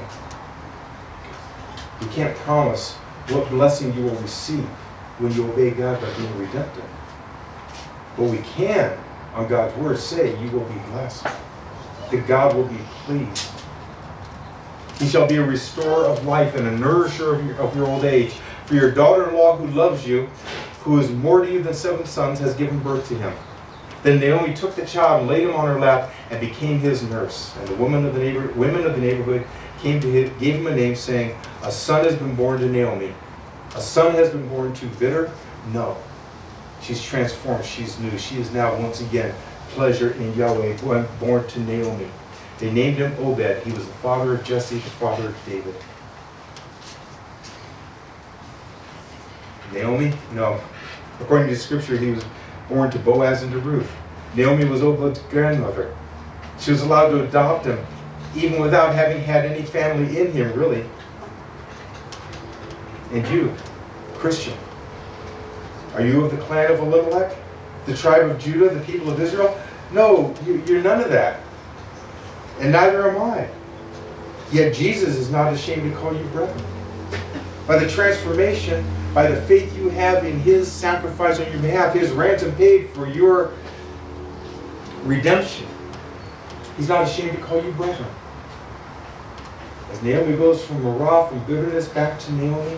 You can't promise what blessing you will receive when you obey God by being redemptive. But we can, on God's word, say you will be blessed. That God will be pleased. He shall be a restorer of life and a nourisher of your, of your old age. For your daughter-in-law who loves you, who is more to you than seven sons, has given birth to him. Then Naomi took the child and laid him on her lap and became his nurse. And the women of the, neighbor, women of the neighborhood came to him, gave him a name, saying, A son has been born to Naomi. A son has been born to bitter? No. She's transformed. She's new. She is now once again pleasure in Yahweh, born to Naomi. They named him Obed. He was the father of Jesse, the father of David. Naomi? No. According to scripture, he was born to Boaz and to Ruth. Naomi was Obed's grandmother. She was allowed to adopt him, even without having had any family in him, really. And you, Christian, are you of the clan of Elimelech? The tribe of Judah, the people of Israel? No, you're none of that. And neither am I. Yet Jesus is not ashamed to call you brethren. By the transformation by the faith you have in his sacrifice on your behalf, his ransom paid for your redemption. He's not ashamed to call you brethren. As Naomi goes from Marah, from bitterness back to Naomi,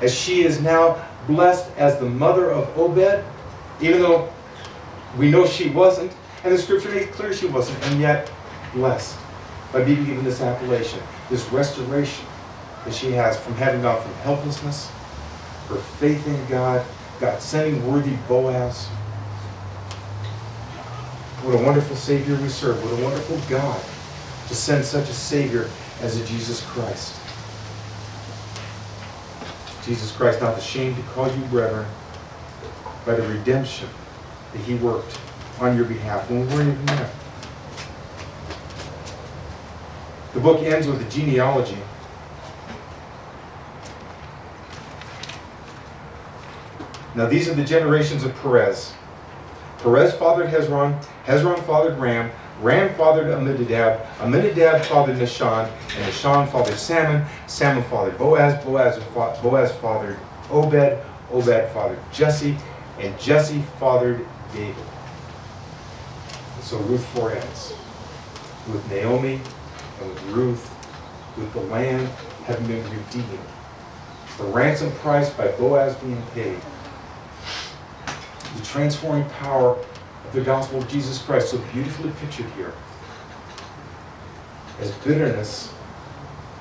as she is now blessed as the mother of Obed, even though we know she wasn't, and the scripture makes clear she wasn't, and yet blessed by being given this appellation, this restoration that she has from having gone from helplessness her faith in God, God sending worthy Boaz. What a wonderful Savior we serve. What a wonderful God to send such a Savior as a Jesus Christ. Jesus Christ not ashamed to call you brethren by the redemption that he worked on your behalf when we weren't even there. The book ends with a genealogy Now these are the generations of Perez. Perez fathered Hezron, Hezron fathered Ram, Ram fathered Amminadab, Amminadab fathered Nahshon, and Nahshon fathered Salmon, Salmon fathered Boaz, Boaz, Boaz fathered Obed, Obed fathered Jesse, and Jesse fathered David. So Ruth 4 ends with Naomi and with Ruth, with the land having been redeemed, the ransom price by Boaz being paid the transforming power of the gospel of Jesus Christ, so beautifully pictured here. As bitterness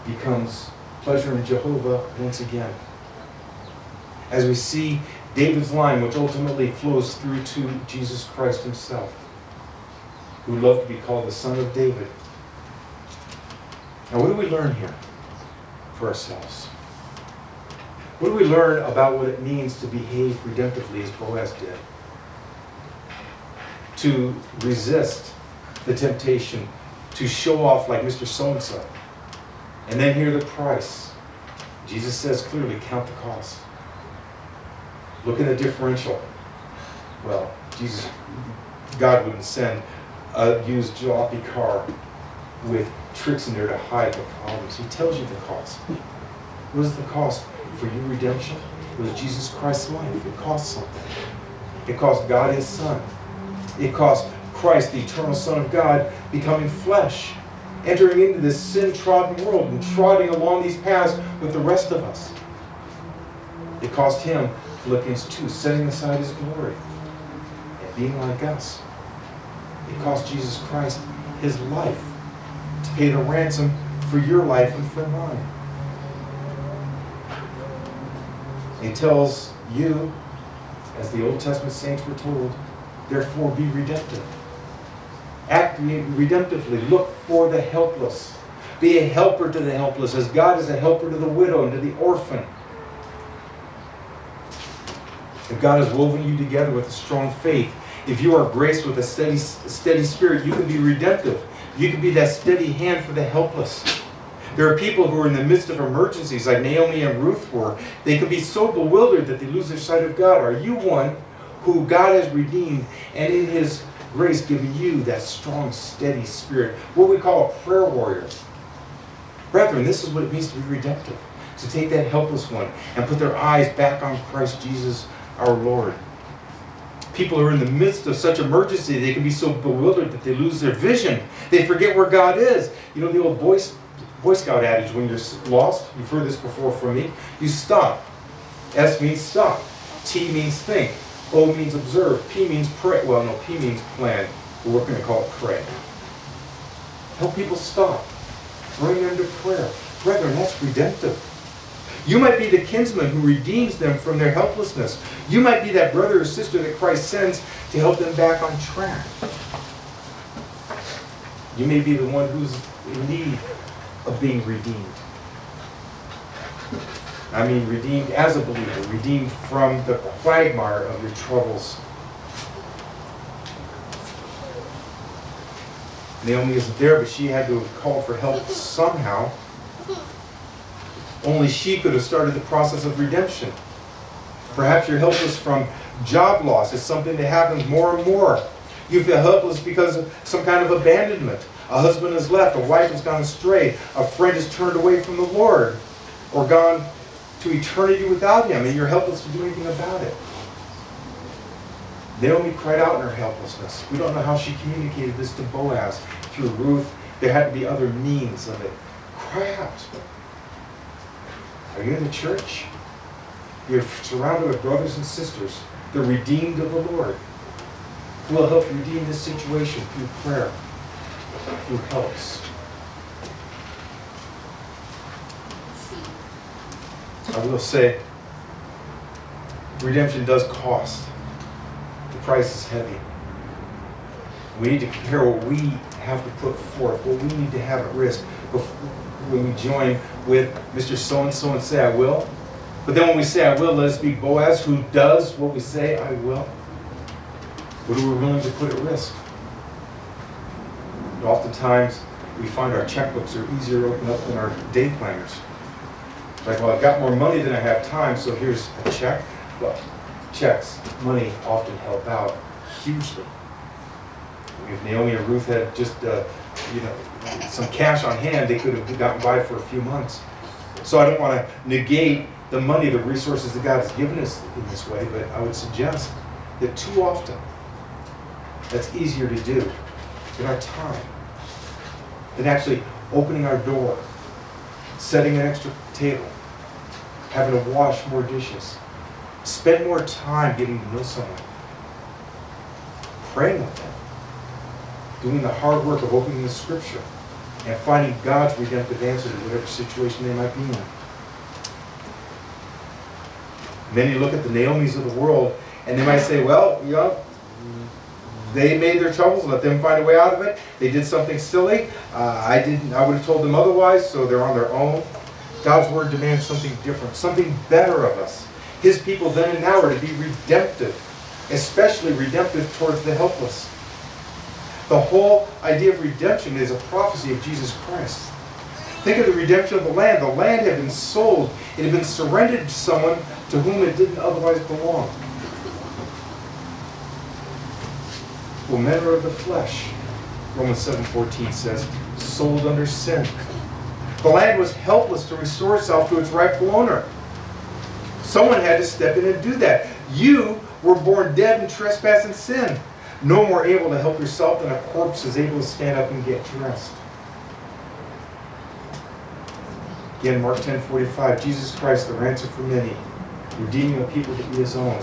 becomes pleasure in Jehovah once again. As we see David's line, which ultimately flows through to Jesus Christ himself, who loved to be called the Son of David. Now, what do we learn here? for ourselves. What do we learn about what it means to behave redemptively as Boaz did? To resist the temptation to show off like Mr. So and so. And then hear the price. Jesus says clearly, count the cost. Look at the differential. Well, Jesus, God wouldn't send a used jalopy car with tricks in there to hide the problems. He tells you the cost. What is the cost for your redemption? Was Jesus Christ's life. It cost something. It cost God his Son. It cost Christ, the eternal Son of God, becoming flesh, entering into this sin trodden world and trotting along these paths with the rest of us. It cost him, Philippians 2, setting aside his glory and being like us. It cost Jesus Christ his life to pay the ransom for your life and for mine. He tells you, as the Old Testament saints were told, therefore be redemptive. Act redemptively. Look for the helpless. Be a helper to the helpless, as God is a helper to the widow and to the orphan. If God has woven you together with a strong faith, if you are graced with a steady, steady spirit, you can be redemptive. You can be that steady hand for the helpless. There are people who are in the midst of emergencies, like Naomi and Ruth were. They can be so bewildered that they lose their sight of God. Are you one who God has redeemed and in His grace given you that strong, steady spirit? What we call a prayer warrior. Brethren, this is what it means to be redemptive. To take that helpless one and put their eyes back on Christ Jesus our Lord. People are in the midst of such emergency, they can be so bewildered that they lose their vision. They forget where God is. You know the old Boy, Boy Scout adage when you're lost? You've heard this before from me. You stop. S means stop. T means think. O means observe. P means pray. Well, no, P means plan. We're going to call it pray. Help people stop. Bring them to prayer. Brethren, that's redemptive. You might be the kinsman who redeems them from their helplessness. You might be that brother or sister that Christ sends to help them back on track. You may be the one who's in need of being redeemed. I mean, redeemed as a believer, redeemed from the quagmire of your troubles. Naomi isn't there, but she had to call for help somehow. Only she could have started the process of redemption. Perhaps you're helpless from job loss. It's something that happens more and more. You feel helpless because of some kind of abandonment. A husband has left, a wife has gone astray, a friend has turned away from the Lord, or gone to eternity without him, and you're helpless to do anything about it. Naomi cried out in her helplessness. We don't know how she communicated this to Boaz through Ruth. There had to be other means of it. Cry out. Are you in the church? You're surrounded with brothers and sisters, the redeemed of the Lord, who will help redeem this situation through prayer, through helps. I will say, redemption does cost. The price is heavy. We need to compare what we have to put forth, what we need to have at risk when we join with Mr. So and so and say, I will. But then when we say, I will, let us be Boaz who does what we say, I will. What are we willing to put at risk? And oftentimes, we find our checkbooks are easier to open up than our day planners. Like, well, I've got more money than I have time, so here's a check. Well, checks, money often help out hugely. If Naomi and Ruth had just, uh, you know, some cash on hand, they could have gotten by for a few months. So I don't want to negate the money, the resources that God has given us in this way, but I would suggest that too often that's easier to do in our time than actually opening our door, setting an extra table, having to wash more dishes, spend more time getting to know someone, praying with them, doing the hard work of opening the scripture and finding God's redemptive answer to whatever situation they might be in. And then you look at the Naomi's of the world, and they might say, well, you know, they made their troubles. Let them find a way out of it. They did something silly. Uh, I didn't. I would have told them otherwise. So they're on their own. God's word demands something different, something better of us. His people then and now are to be redemptive, especially redemptive towards the helpless. The whole idea of redemption is a prophecy of Jesus Christ. Think of the redemption of the land. The land had been sold, it had been surrendered to someone to whom it didn't otherwise belong. Well, are of the flesh, Romans 7.14 says, sold under sin. The land was helpless to restore itself to its rightful owner. Someone had to step in and do that. You were born dead in trespass and sin. No more able to help yourself than a corpse is able to stand up and get dressed. Again, Mark 10 45, Jesus Christ, the ransom for many, redeeming the people to be his own.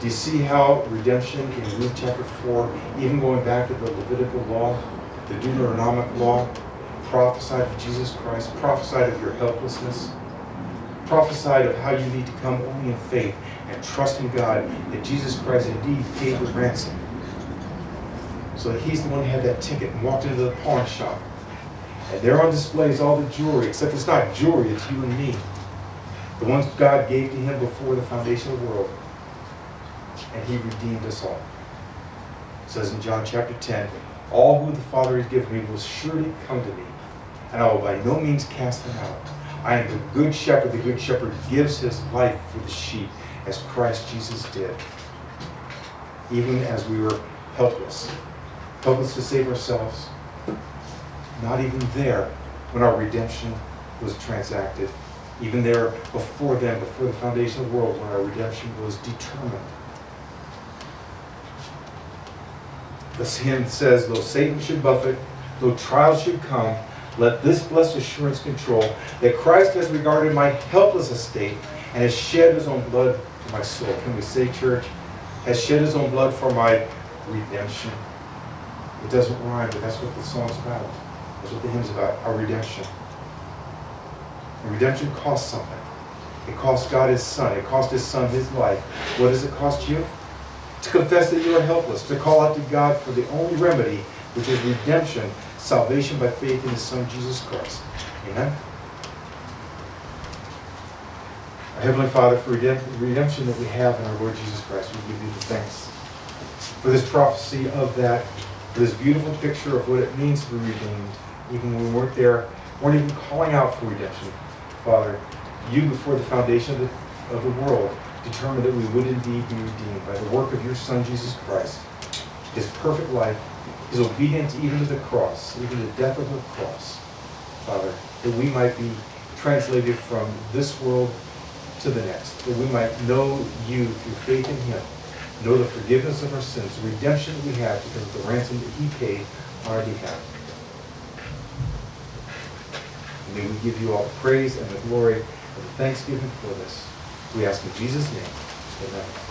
Do you see how redemption in Luke chapter 4, even going back to the Levitical law, the Deuteronomic law, prophesied of Jesus Christ, prophesied of your helplessness, prophesied of how you need to come only in faith and trust in God that Jesus Christ indeed paid the ransom. So that he's the one who had that ticket and walked into the pawn shop. And there on display is all the jewelry, except it's not jewelry, it's you and me. The ones God gave to him before the foundation of the world. And he redeemed us all. It says in John chapter 10, All who the Father has given me will surely come to me, and I will by no means cast them out. I am the good shepherd. The good shepherd gives his life for the sheep, as Christ Jesus did. Even as we were helpless, helpless to save ourselves, not even there when our redemption was transacted. Even there before then, before the foundation of the world, when our redemption was determined. This hymn says, though Satan should buffet, though trials should come, let this blessed assurance control that Christ has regarded my helpless estate and has shed his own blood my soul. Can we say, church, has shed his own blood for my redemption? It doesn't rhyme, but that's what the song's about. That's what the hymn's about, our redemption. And redemption costs something. It cost God his son. It cost his son his life. What does it cost you? To confess that you are helpless, to call out to God for the only remedy, which is redemption, salvation by faith in his son Jesus Christ. Amen? Our Heavenly Father, for redemption that we have in our Lord Jesus Christ, we give you the thanks for this prophecy of that, for this beautiful picture of what it means to be redeemed, even when we weren't there, weren't even calling out for redemption. Father, you before the foundation of the, of the world determined that we would indeed be redeemed by the work of your Son, Jesus Christ, his perfect life, his obedience even to the cross, even the death of the cross, Father, that we might be translated from this world to the next, that we might know you through faith in him, know the forgiveness of our sins, the redemption that we have because of the ransom that he paid on our behalf. May we give you all the praise and the glory and the thanksgiving for this. We ask in Jesus' name. Amen.